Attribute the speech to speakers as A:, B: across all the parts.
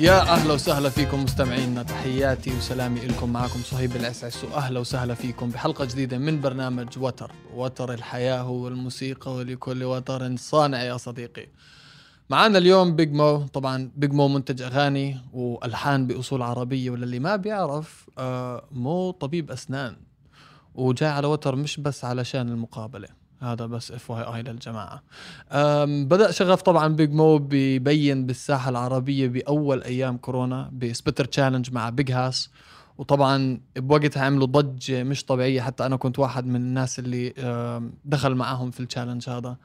A: يا أهلا وسهلا فيكم مستمعينا تحياتي وسلامي لكم معكم صهيب العسعس. واهلا وسهلا فيكم بحلقة جديدة من برنامج وتر. وتر الحياة هو الموسيقى ولكل وتر صانع يا صديقي. معنا اليوم Big Moe طبعا Big Moe منتج أغاني وألحان بأصول عربية وللي ما بيعرف آه مو طبيب أسنان. وجاي على وتر مش بس علشان المقابلة. هذا بس FYI للجماعة. بدأ شغف طبعا Big Moe بيبين بالساحة العربية بأول أيام كورونا ب spitter challenge مع Big Hass وطبعا بوقتها عملوا ضجة مش طبيعية حتى أنا كنت واحد من الناس اللي دخل معاهم في ال challenge هذا.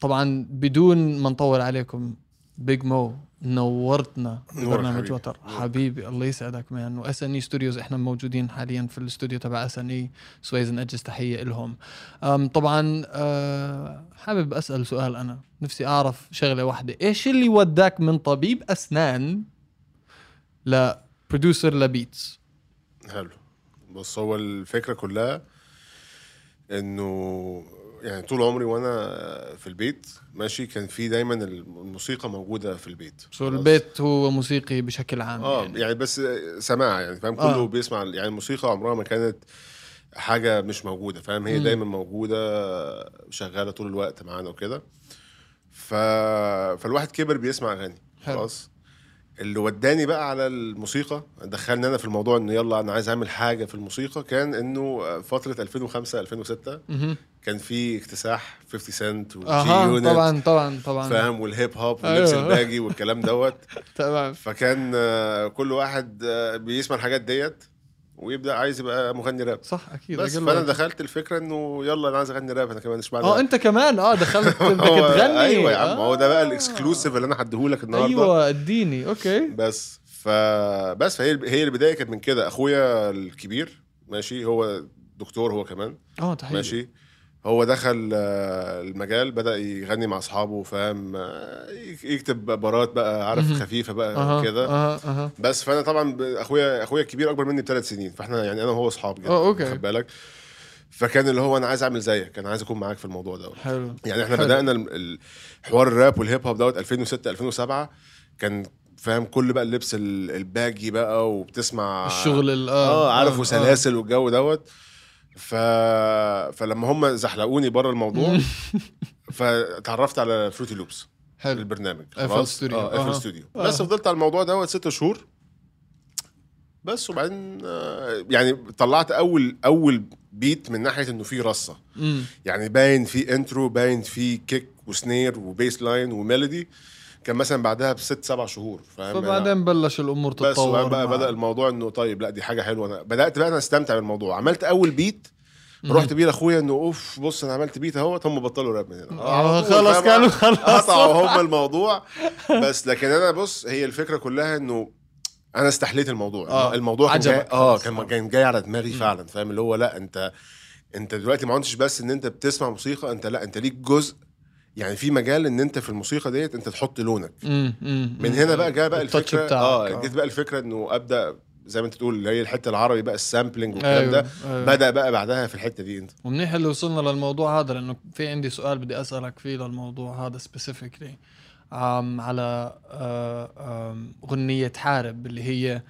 A: طبعا بدون ما نطول عليكم Big Moe نورتنا
B: نور
A: برنامج. وتر. حبيبي الله يسعدك man و SNA Studios إحنا موجودين حاليا في الاستوديو تبع SNA سويز اجز تحية لهم طبعا أه حابب أسأل سؤال أنا. نفسي أعرف شغلة واحدة. إيش اللي وداك من طبيب أسنان ل producer ل beats
B: حلو. بص هو الفكرة كلها إنه يعني طول عمري وأنا في البيت ماشي كان في دايما الموسيقى موجودة في البيت so?
A: البيت هو موسيقي بشكل عام
B: آه
A: يعني.
B: يعني بس سماع يعني فاهم
A: آه.
B: كله بيسمع يعني الموسيقى عمرها ما كانت حاجة مش موجودة فاهم هي
A: مم.
B: دايما موجودة شغالة طول الوقت معانا وكده ف... فالواحد كبر بيسمع
A: أغاني.
B: خلاص اللي وداني بقى على الموسيقى دخلني أنا في الموضوع انه يلا أنا عايز أعمل حاجة في الموسيقى كان إنه فترة 2005 2006
A: مهم.
B: كان في اكتساح 50 سنت وجي
A: طبعا طبعا طبعا.
B: فاهم؟ والهيب هوب واللبس
A: أيوه.
B: الباجي والكلام دوت.
A: تمام.
B: فكان آه، كل واحد آه، بيسمع الحاجات ديت. ويبدأ عايز يبقى مغني راب.
A: صح أكيد.
B: بس
A: فأنا.
B: دخلت الفكرة إنه يلا أنا عايز أغني راب أنا كمان اشمعنى
A: آه أنت كمان؟ آه دخلت
B: هو-
A: تغني
B: أيوه يا عم
A: آه.
B: هو ده بقى ال exclusive اللي أنا هديهولك النهارده.
A: أيوه إديني okay.
B: بس ف بس فهي هي البداية كانت من كده. أخويا الكبير ماشي هو دكتور هو كمان.
A: آه تحيه
B: ماشي. هو دخل آه، المجال بدأ يغني مع أصحابه فاهم آه، يك- يكتب بارات بقى عارف. خفيفة بقى
A: أها
B: كده
A: أها أها
B: بس فأنا طبعا أخويا أخويا الكبير أكبر مني بثلاث سنين فإحنا يعني أنا وهو أصحاب جدا
A: آه، okay.
B: خد بالك فكان اللي هو أنا عايز أعمل زيك أنا عايز أكون معاك في الموضوع ده
A: حلو
B: يعني إحنا
A: حلو.
B: بدأنا حوار الراب والهيب هوب دوت 2006 2007 كان فاهم كل بقى اللبس ال- ال baggy بقى وبتسمع
A: الشغل ال
B: آه عارف
A: آه.
B: وسلاسل والجو دوت ف... فلما هم زحلقوني بره الموضوع فتعرفت على Fruity Loops
A: حلو.
B: البرنامج. آه
A: أها.
B: FL Studio بس. فضلت على الموضوع دوت ست شهور. بس وبعدين آه، يعني طلعت أول أول beat من ناحية إنه في
A: رصة.
B: يعني باين في intro باين في kick و snare و bass line و melody كان مثلا بعدها بست سبع شهور فاهم؟
A: فبعدين بلش الأمور
B: بس
A: تتطور
B: وبعدين بقى. بدأ الموضوع إنه طيب لأ دي حاجة حلوة. أنا بدأت بقى أنا أستمتع بالموضوع. عملت أول beat رحت بيه لأخويا إنه أوف بص أنا عملت beat أهوت هم بطلوا راب من هنا.
A: آه، خلاص؟ كانوا خلاص.
B: قطعوا هم الموضوع. بس لكن أنا بص هي الفكرة كلها إنه أنا استحليت الموضوع.
A: آه،
B: الموضوع كان جاي
A: آه.
B: كان كان جاي على دماغي فعلا فاهم؟ اللي هو لأ انت أنت دلوقتي ما عدتش بس إن أنت بتسمع موسيقى أنت لأ أنت ليك جزء يعني في مجال إن أنت في الموسيقى ديت أنت تحط لونك
A: مم، مم،
B: من. هنا بقى جاء بقى الفكرة
A: بتاعك،
B: آه
A: آه.
B: جيت بقى الفكرة إنه أبدأ زي ما أنت تقول اللي هي الحتة العربي بقى ال sampling والكلام
A: أيوة،
B: ده
A: أيوة.
B: بدأ بقى بعدها في الحتة دي أنت
A: ومنيح اللي وصلنا للموضوع هذا لأنه في عندي سؤال بدي أسألك فيه للموضوع هذا specifically على آه، آم، غنية حارب اللي هي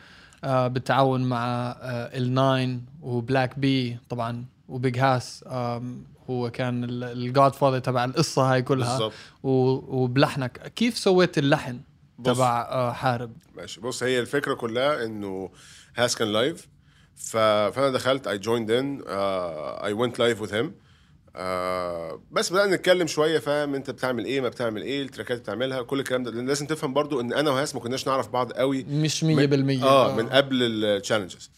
A: آه، بالتعاون مع آه، الناين وبلاك بي طبعا و Big Hass هو كان ال godfather تبع القصة هاي كلها.
B: بالظبط
A: و- وبلحنك. كيف سويت اللحن. تبع آه، حارب؟
B: ماشي. بص هي الفكرة كلها إنه هاس كان live. فأنا دخلت I joined and I went live with him بس بدأنا نتكلم شوية فاهم؟ أنت بتعمل إيه ما بتعمل إيه التراكات بتعملها كل الكلام ده. لأن لازم تفهم برضو إن أنا وهاس ما كناش نعرف بعض قوي
A: مش 100%
B: من آه من قبل ال challenges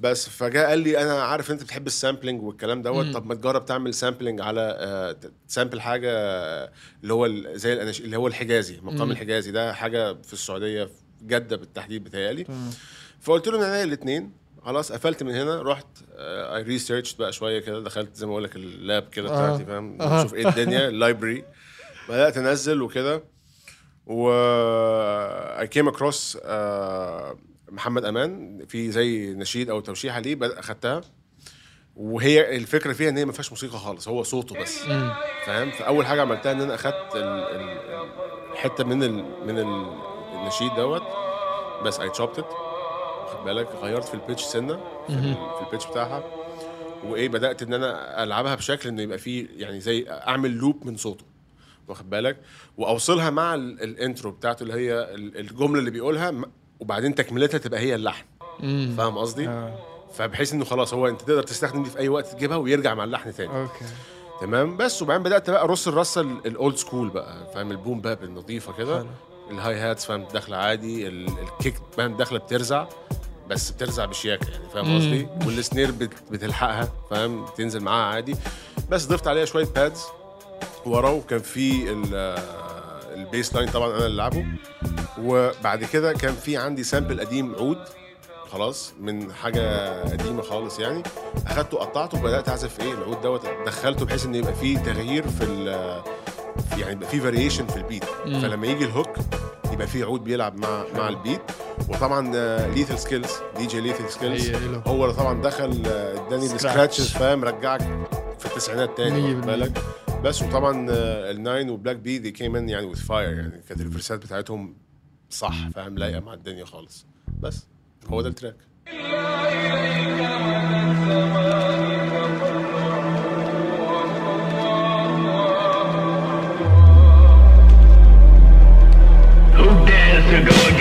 B: بس فجاء قال لي أنا عارف أنت بتحب ال sampling والكلام دوت. طب ما تجرب تعمل sampling على آه، ت sample حاجة آه، اللي هو زي. اللي هو الحجازي مقام
A: مم.
B: الحجازي ده حاجة في السعودية في جده بالتحديد بتهيألي. فقلت له إن أنا الاثنين خلاص قفلت من هنا رحت I research بقى شوية كده دخلت زي ما أقول لك ال lab كده
A: آه.
B: بتاعتي فاهم
A: آه.
B: نشوف إيه الدنيا ال library بدأت أنزل وكده و I came across محمد أمان في زي نشيد أو توشيحة ليه أخدتها. وهي الفكرة فيها إن هي ما فيهاش موسيقى خالص هو صوته بس. فاهم؟ فأول حاجة عملتها إن أنا أخدت الحته من ال من ال النشيد دوت. بس I chopped it واخد بالك؟ غيرت في ال pitch سنة في, في ال pitch بتاعها. وإيه بدأت إن أنا ألعبها بشكل إنه يبقى فيه يعني زي أعمل loop من صوته. واخد بالك؟ وأوصلها مع ال- ال intro بتاعته اللي هي ال- الجملة اللي بيقولها. وبعدين تكملتها تبقى هي اللحن فاهم قصدي؟
A: آه.
B: فبحيث إنه خلاص هو أنت تقدر تستخدم دي في أي وقت تجيبها ويرجع مع اللحن تاني.
A: okay.
B: تمام؟ بس وبعدين بدأت بقى ارص الرصه ال- ال old school بقى فاهم؟ ال boom bap النظيفه كده. ال hi-hats فاهم داخلة عادي ال- ال kick فاهم داخلة بترزع بس بترزع بشياكة يعني فاهم قصدي؟ وال snare بت- بتلحقها فاهم؟ تنزل معاها عادي. بس ضفت عليها شوية pads ورا وكان في ال- ال bassline طبعا أنا اللي لعبه وبعد كده كان في عندي sample قديم عود خلاص من حاجة قديمة خالص يعني أخدته قطعته وبدأت أعزف إيه العود دوت دخلته بحيث إن يبقى فيه تغيير في يعني يبقى فيه variation في ال beat
A: مم.
B: فلما يجي ال hook يبقى فيه عود بيلعب مع مع ال beat وطبعا Lethal Skillz DJ
A: Lethal Skillz.
B: هو اللي طبعا دخل آه، اداني.
A: ال
B: scratches فاهم رجعك في التسعينات تاني. بالك بس وطبعا ال Nine و Black B دي كيم ان يعني with fire يعني. كانت ال verseات بتاعتهم صح فاهم؟ لايقة مع الدنيا خالص. بس هو ده ال track.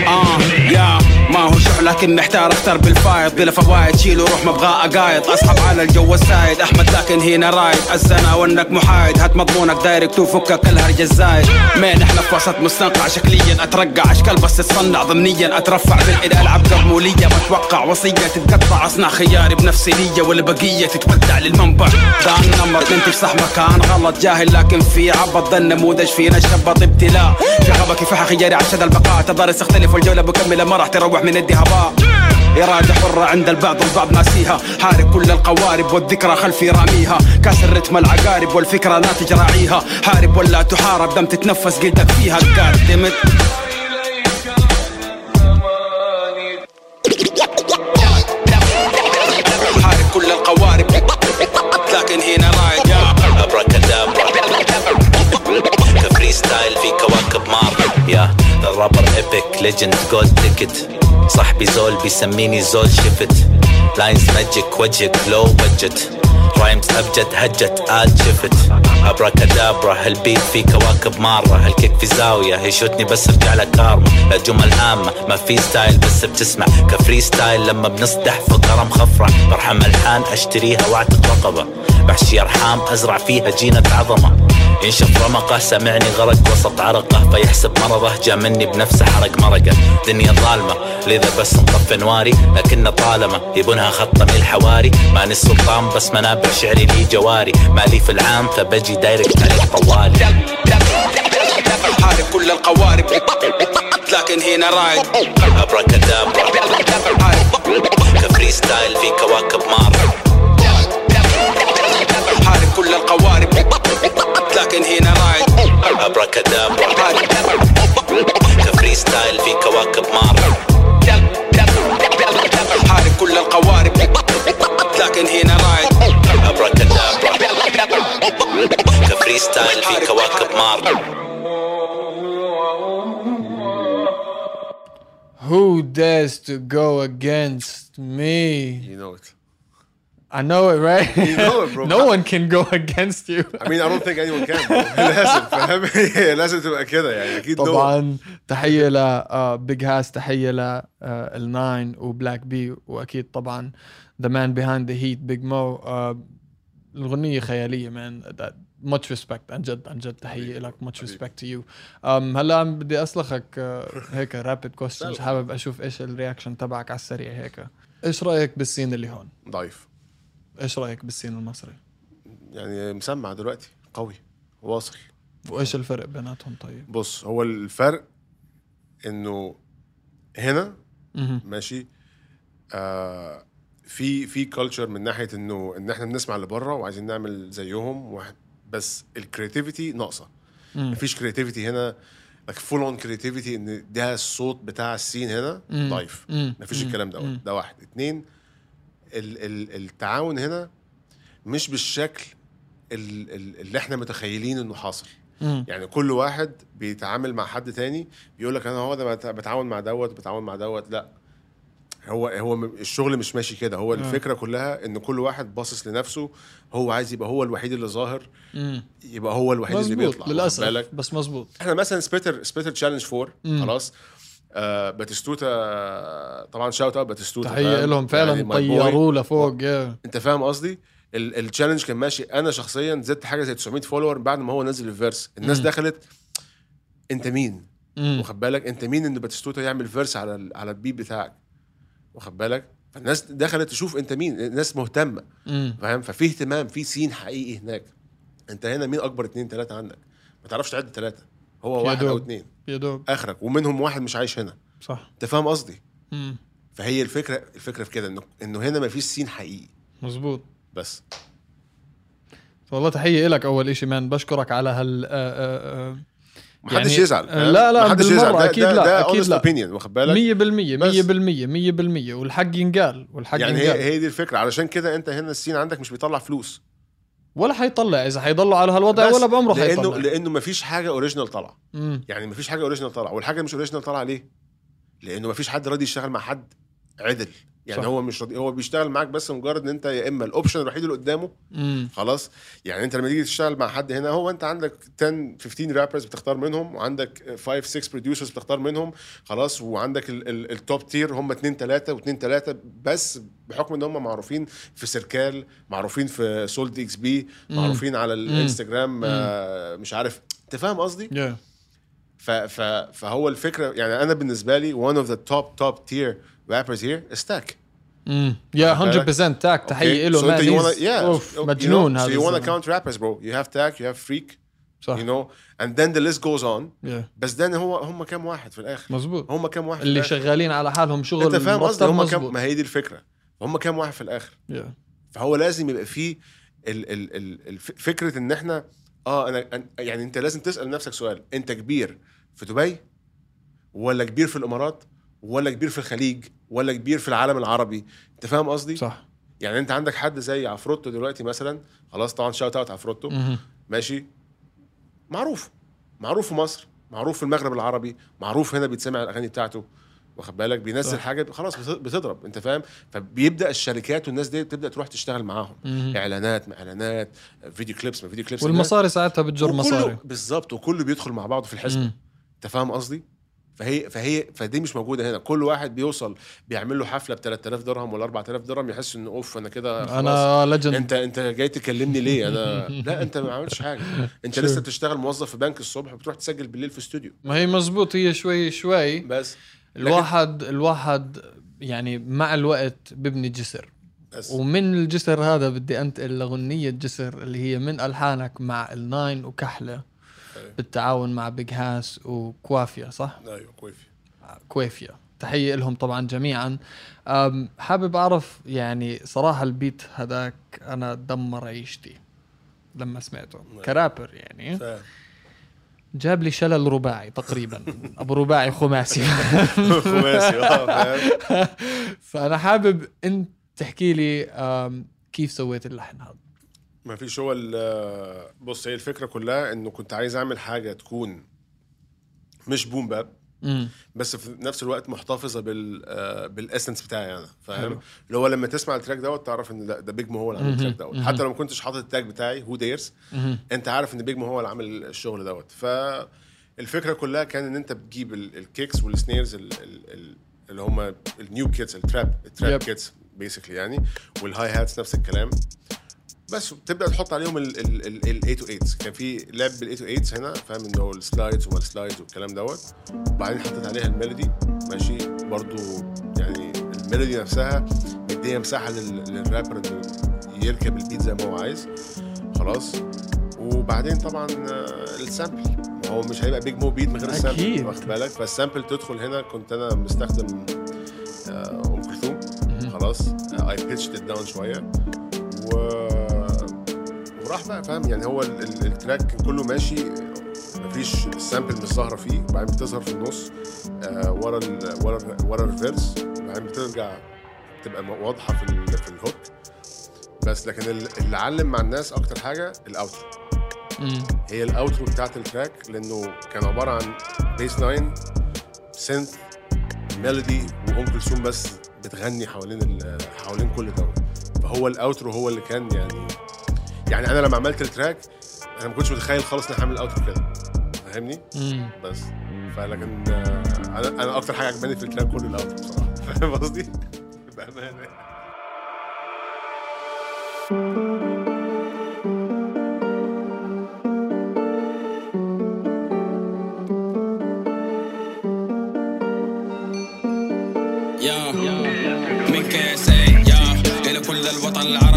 C: آه. يا ما هو شح لكن محتار اختار بالفايض. بلا فوايد شيل وروح ما أبغى اقايض اسحب على الجو السايد. أحمد لكن هنا رايد. الزنا وإنك محايد. هات مضمونك دايركت وفكك الهرج الزايد. مين إحنا في وسط مستنقع؟ شكليا أترقع. أشكال بس تصنع ضمنيا. أترفع بالاله ألعب قرموليه بتوقع وصية تتقطع. أصنع خياري بنفسي ليا والبقية تتودع للمنبع ده النمر في صح مكان. غلط جاهل لكن في عبط. ذا النموذج فينا شبط ابتلاء شغبك كفاح خياري عشان البقاء. تضارس تختلف والجولة مكمله ما راح تروح من الدهباء إرادة حرة عند البعض والبعض ناسيها. حارب كل القوارب والذكرى خلفي راميها. كاسر رتم العقارب والفكرة ناتج راعيها حارب ولا تحارب دم تتنفس قلتك فيها. قدمت حارب كل القوارب. لكن هنا
D: في كواكب الرابر ايبك ليجند جولد تيكت صاحبي زول بيسميني زول شفت. لاينز ماجيك وجهك لو بجت رايمز ابجد هجت اد شفت ابراكادابرا هالبيت في كواكب مارة؟ هالكيك في زاوية؟ يشوتني بس ارجع لك كارما الجمل هامة ما في ستايل بس بتسمع. كفري ستايل لما بنصدح فقرة مخفرة برحم الحان أشتريها واعتق رقبة. بحشي أرحام أزرع فيها جينة عظمة. ينشف رمقه سمعني غرق وسط عرقه. فيحسب مرضه جا مني بنفسه حرق مرقه. دنيا ظالمة لذا بس نطفي نواري. لكن طالما يبونها خطة من الحواري. ماني السلطان بس منابع شعري لي جواري. مالي في العام فبجي دايركت عليك طوالي
C: حارب كل القوارب. لكن هنا رايد.
D: ابراكادابرا
C: حارب.
D: كفري ستايل في كواكب مارة
C: حارب كل القوارب. لكن هنا رايد
D: ابراكادابرا كفري ستايل في كواكب مارة
C: حارب كل القوارب. لكن هنا رايد
D: ابراكادابرا كفري ستايل في كواكب مارة
A: Who dares to go against me?
B: You know it.
A: I know it, right?
B: You know it, bro.
A: no one can go against you.
B: I mean I don't think anyone can. لازم فاهم لازم تبقى كده يعني أكيد.
A: طبعا تحية ل Big Hass تحية ل ال Nine و Black B وأكيد طبعا the man behind the hit Big Moe الغنيه خيالية مان much respect عن جد عن جد تحية لك much respect to you um, هلا بدي أسلخك uh, هيك rapid questions حابب أشوف إيش ال reaction تبعك على السريع هيك إيش رأيك بال scene اللي هون
B: ضعيف
A: إيش رأيك بال scene المصري
B: يعني مسمع دلوقتي قوي واصل
A: وإيش الفرق بيناتهم طيب
B: بص هو الفرق إنه هنا. ماشي آه في في culture من ناحية إنه إن إحنا بنسمع اللي بره وعايزين نعمل زيهم واحد بس ال creativity
A: ناقصة.
B: مفيش creativity هنا لك full on creativity إن ده الصوت بتاع ال scene
A: هنا.
B: ضعيف. مفيش. الكلام ده
A: مم.
B: ده واحد اتنين التعاون هنا مش بالشكل ال ال اللي إحنا متخيلين انه حاصل. يعني كل واحد بيتعامل مع حد تاني بيقول لك أنا هو ده بت- بتعاون مع دوت بتعاون مع دوت لا هو هو الشغل مش ماشي كده هو الفكرة كلها إن كل واحد باصص لنفسه هو عايز يبقى هو الوحيد اللي ظاهر. يبقى هو الوحيد اللي
A: مزبوط
B: بيطلع واخد
A: للاسف؟ بس مزبوط
B: إحنا مثلا spitter spitter challenge 4
A: مم.
B: خلاص آه Batistuta طبعا shout out
A: Batistuta
B: تحية؟
A: لهم فعلا
B: يعني.
A: طيروه لفوق
B: أنت فاهم قصدي؟ ال challenge كان ماشي. أنا شخصيا زدت حاجة زي 900 follower بعد ما هو نزل ال verse الناس
A: مم.
B: دخلت أنت مين. واخد بالك؟ أنت مين إن Batistuta يعمل verse على ال- على ال beat بتاعك؟ واخد بالك؟ فالناس دخلت تشوف أنت مين. الناس
A: مهتمة.
B: فاهم؟ ففي اهتمام في سين حقيقي هناك. أنت هنا مين أكبر اتنين تلاتة عندك؟ ما تعرفش تعد تلاتة. هو واحد
A: أو.
B: اتنين.
A: يا دوب
B: آخرك ومنهم واحد مش عايش هنا.
A: صح.
B: أنت فاهم قصدي؟
A: مم.
B: فهي الفكرة الفكرة في كده إنه إنه هنا ما فيش سين حقيقي.
A: مزبوط
B: بس.
A: والله تحية لك أول شيء مان. بشكرك على هال آه، آه، آه،
B: ما حدش
A: يعني-
B: يزعل؟
A: لا، لا،
B: ما حدش
A: بالمرة،
B: يزعل. ده
A: أكيد
B: ده
A: لا،
B: ده honest
A: لا.
B: opinion واخد بالك؟
A: مية بالمية
B: بس.
A: مية بالمية مية بالمية. والحق ينقال والحق
B: يعني
A: ينقال
B: هي هي دي الفكرة. علشان كده أنت هنا ال scene عندك مش بيطلع فلوس.
A: ولا حيطلع إذا حيضلوا على هالوضع ولا بعمره
B: لأنه
A: حيطلع
B: لأنه ما فيش حاجة original
A: طالعة.
B: يعني ما فيش حاجة original طالعة. والحاجة مش original طالعة ليه؟ لأنه ما فيش حد راضي يشتغل مع حد عدل. يعني
A: صح.
B: هو مش راضي هو بيشتغل معاك بس مجرد إن أنت يا إما ال option الوحيد اللي قدامه
A: مم.
B: خلاص. يعني أنت لما تيجي تشتغل مع حد هنا هو أنت عندك 10 15 rappers بتختار منهم وعندك 5 6 producers بتختار منهم خلاص. وعندك ال top tier هم 2 3 و2 3 بس بحكم إن هم معروفين في Cercle معروفين في Sole DXB معروفين على الانستجرام آه، مش عارف. أنت فاهم قصدي؟
A: يا
B: ف ف فهو الفكرة يعني أنا بالنسبة لي one of the top top tier rappers here is Stack.
A: مم. يا 100% تاك تحيه
B: Okay?
A: له
B: you wanna, yeah, you know,
A: مجنون
B: so
A: هذا
B: you wanna
A: الزلمة.
B: count rappers bro you have Tack you have Freak
A: صح
B: you know and then the list goes on
A: يا.
B: بس then هو هم كام واحد في الآخر
A: مزبوط
B: هم كام واحد
A: اللي
B: الآخر؟
A: شغالين على حالهم شغل
B: أنت فاهم قصدي هم كام ما هي دي الفكرة هم كام واحد في الآخر
A: يا.
B: فهو لازم يبقى فيه ال ال ال فكرة إن إحنا آه أنا يعني أنت لازم تسأل نفسك سؤال أنت كبير في دبي ولا كبير في الإمارات ولا كبير في الخليج ولا كبير في العالم العربي. انت فاهم قصدي؟
A: صح.
B: يعني انت عندك حد زي عفروتو دلوقتي مثلا خلاص طبعا shout out عفروتو. ماشي؟ معروف. معروف في مصر معروف في المغرب العربي معروف هنا بيتسمع الأغاني بتاعته. واخد بالك؟ بينزل
A: صح.
B: حاجة خلاص بت- بتضرب انت فاهم؟ فبيبدأ الشركات والناس دي تبدأ تروح تشتغل معاهم.
A: مهم.
B: إعلانات ما إعلانات video clips ما video clips.
A: والمصاري ساعتها بتجر مصاري.
B: بالظبط وكله بيدخل مع بعضه في الحسبة.
A: مم.
B: انت فاهم قصدي؟ فهي فهي فدي مش موجودة هنا. كل واحد بيوصل بيعمل له حفلة ب 3000 درهم ولا 4000 درهم يحس إنه أوف أنا كده
A: أنا legend
B: أنت أنت جاي تكلمني ليه؟ أنا لا أنت ما عملتش حاجة.
A: أنت.
B: لسه بتشتغل موظف في بنك الصبح وبتروح تسجل بالليل في استوديو.
A: ما هي مزبوط هي شوي شوي.
B: بس.
A: الواحد الواحد يعني مع الوقت ببني جسر.
B: بس.
A: ومن الجسر هذا بدي أنتقل لغنية جسر اللي هي من ألحانك مع الناين وكحلة.
B: أيوة.
A: بالتعاون مع بيج هاس وكوافيا صح؟
B: أيوه كويفي
A: كويفيا تحية لهم طبعا جميعا. حابب أعرف يعني صراحة ال beat هذاك أنا دمر عيشتي لما سمعته. كرابر يعني.
B: فاهم
A: جاب لي شلل رباعي تقريبا. أبو رباعي خماسي.
B: خماسي فاهم
A: فأنا حابب أنت تحكي لي كيف سويت اللحن هذا؟
B: ما فيش هو ال- بص هي الفكرة كلها إنه كنت عايز أعمل حاجة تكون مش boom
A: bap.
B: بس في نفس الوقت محتفظة بال آه، بال essence بتاعي
A: أنا.
B: فاهم اللي هو لما تسمع ال track دوت تعرف إن ده, ده بيج مو هو اللي عامل.
A: ال
B: track دوت. حتى لو ما كنتش حاطط ال tag بتاعي هو ديرز. أنت عارف إن بيج مو هو اللي عامل الشغل دوت فالفكرة كلها كان إن أنت بتجيب ال- الkicks وال snares ال- ال- ال- اللي هم ال new kits ال
A: trap
B: ال trap. kits basically يعني وال hi-hats نفس الكلام بس تبدأ تحط عليهم ال ال ال ال 808 كان في لعب بال 808 هنا فاهم؟ انه ال slides وما ال slides والكلام دوت. وبعدين حطيت عليها ال melody ماشي؟ برضو يعني ال melody نفسها مديه مساحة لل- للرابر انه يركب ال beat زي ما هو عايز. خلاص. وبعدين طبعا ال sample. هو مش هيبقى بيج مو beat من غير ال
A: sample.
B: واخد بالك؟ فال sample تدخل هنا كنت أنا مستخدم آه، أم كلثوم. خلاص. I pitched it down شوية. و وراح بقى فاهم؟ يعني هو ال- ال- ال track كله ماشي مفيش ال sample مش ظاهرة فيه وبعدين بتظهر في النص آه ورا ال ورا ال ورا ال verse وبعدين بترجع تبقى واضحة في ال في ال hook بس لكن ال- اللي علم مع الناس أكتر حاجة ال
A: outro.
B: هي ال outro بتاعت ال track لأنه كان عبارة عن bass line synth melody وأم كلثوم بس بتغني حوالين ال- حوالين كل دوت. فهو ال outro هو اللي كان يعني يعني أنا لما عملت ال track أنا ما كنتش متخيل خالص ان أنا هعمل outro كده فاهمني. بس. فلكن آه، أنا أنا أكتر حاجة عجباني في ال track كله ال outro بصراحة. فاهم قصدي؟ بأمانة.
C: يا إلى كل الوطن العربي.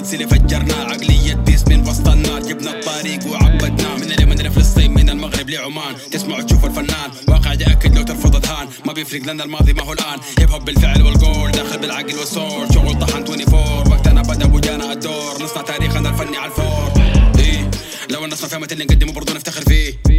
C: ال beats اللي فجرنا عقلية بيس من وسط النار. جبنا الطريق وعبدناه من اليمن لفلسطين من المغرب لعمان. تسمع وتشوف الفنان. واقع يأكد لو ترفض ذهان ما بيفرق لنا الماضي ما هو الآن. hip hop بالفعل والقول. داخل بالعقل والصور. شغل طحن 24 وقتنا بدأ وجانا الدور. نصنع تاريخنا الفني على الفور. إيه لو الناس ما فهمت اللي نقدمه برضو نفتخر فيه.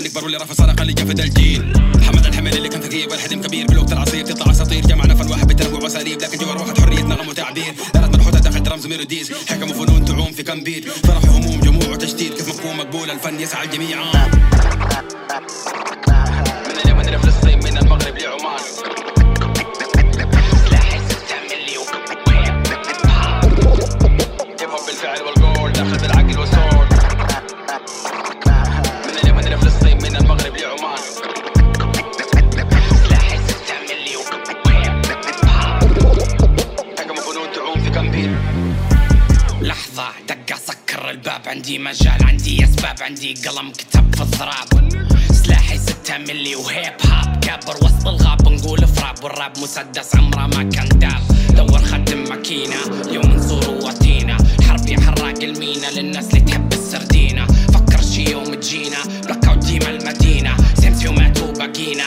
C: قاعد نكبر واللي رافع صار أقل جنب الجيل. حمد الحمل اللي كان ثقيل والحلم كبير. بالوقت العصير تطلع اساطير جمعنا فن واحد بتنوع واساليب لكن جوار واحد حرية نغم وتعبير. ثلاث منحوتة دخلت رمز ميلوديز حكم وفنون تعوم في كم بيت فرح وهموم جموع وتشتيت كيف مفهوم مقبول. الفن يسعى الجميع. من اليمن لفلسطين من المغرب لعمان.
E: عندي قلم كتب في الضراب. سلاحي ستة ملي وهيب هاب. كابر وسط الغاب نقول فراب. والراب مسدس عمره ما كان داب. دور خدم ماكينة اليوم نزور واتينا. حربي حراق المينا للناس اللي تحب السردينة. فكر شي يوم تجينا. بلاك أوت ديما المدينة. سمسي ومات وبقينا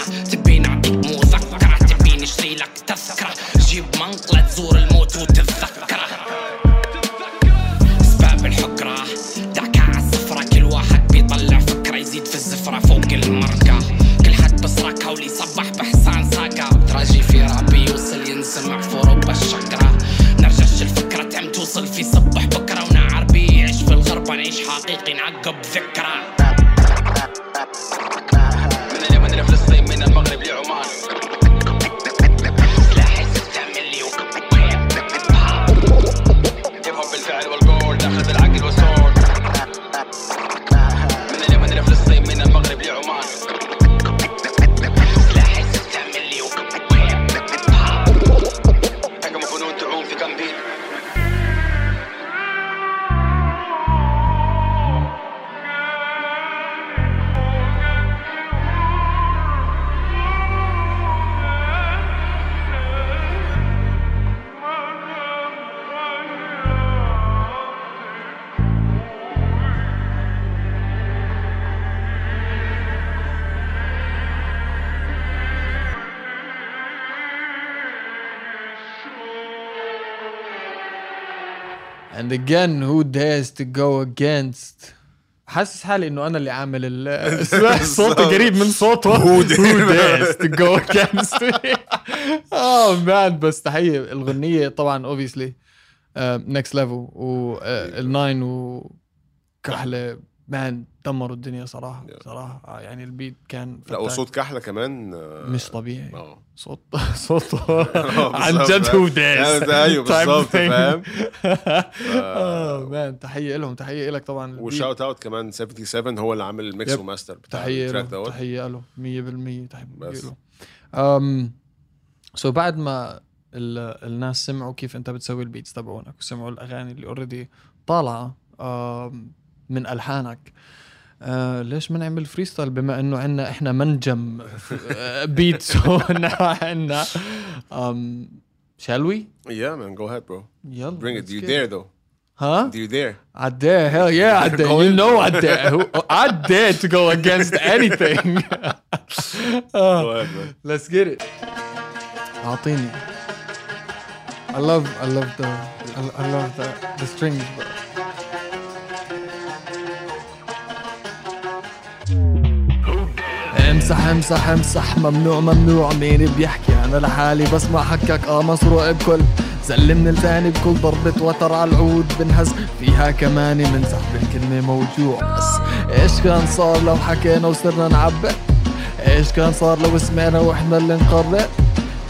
C: والقول داخل بالعقل والصوت
A: and again who dares to go against? حاسس حالي إنه أنا اللي عامل ال صوتي قريب من صوته. Who dares? to go against me? آه man بس تحية الغنية طبعا obviously next level والناين وكحله man دمروا الدنيا صراحة صراحة آه، يعني ال beat كان
B: لا. وصوت كحلة كمان آه،
A: مش طبيعي
B: آه
A: صوت صوته
B: آه،
A: عن جد؟ هو دايس
B: آه، أيوه بالظبط فاهم
A: آه man تحية لهم تحية لك طبعا. و
B: shout out كمان 77 هو اللي عامل ال
A: mix.
B: وماستر بتاع
A: ال
B: track
A: له
B: دوت
A: تحية له 100%
B: تحية.
A: له امم so بعد ما ال- الناس سمعوا كيف أنت بتسوي ال beats تبعونك وسمعوا الأغاني اللي already طالعة من الحانك آه ليش ما نعمل freestyle بما انه عندنا إحنا منجم آه، beats عندنا um, shall we
B: Yeah man go ahead bro
A: يلا
B: bring it you
A: get
B: dare though
A: ها
B: do you dare
A: I dare, hell yeah, I dare. You know I dare. I dare to go against anything.
B: man
A: Let's get it. أعطيني. I love, I love the, I, I love the, the strings, bro. امسح امسح امسح. ممنوع ممنوع. مين بيحكي؟ أنا لحالي بسمع حكك آه مصروع بكل. زلمني لساني بكل ضربة وتر على العود بنهز. فيها كمان منسح بالكلمة موجوع. بس إيش كان صار لو حكينا وصرنا نعبر إيش كان صار لو سمعنا وإحنا اللي نقرر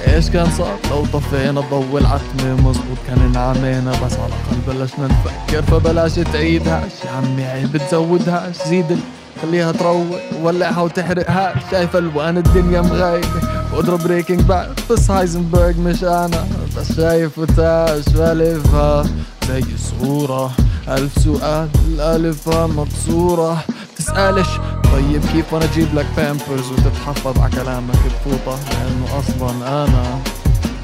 A: إيش كان صار لو طفينا ضو العتمة؟ مزبوط كان انعمينا بس على الأقل بلشنا نفكر. فبلاش تعيدهاش. يا عمي عيب تزودهاش. زيد خليها تروق ولعها وتحرقها. شايف الوان الدنيا مغايبة واضرب بريكنج باك بس هايزنبرغ مش أنا بس شايف وتاش والفها زي صورة؟ ألف سؤال الألفة مكسورة. تسألش طيب كيف وأنا أجيب لك بامبرز وتتحفظ على كلامك بفوطة لأنه أصلا أنا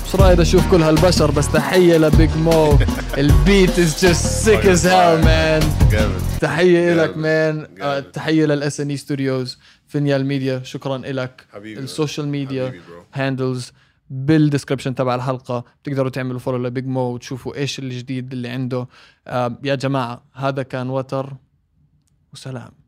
A: مش رايد أشوف كل هالبشر بس تحية لبيج مو. البيت از جست سيك از هيل مان
B: جامد.
A: لك man آه،. تحية لل SNA Studios فينيال ميديا شكرا لك
B: حبيبي.
A: ال social
B: media. handles
A: بال description تبع الحلقة. بتقدروا تعملوا follow لبيج مو وتشوفوا إيش الجديد اللي عنده. آه، يا جماعة هذا كان وتر. وسلام.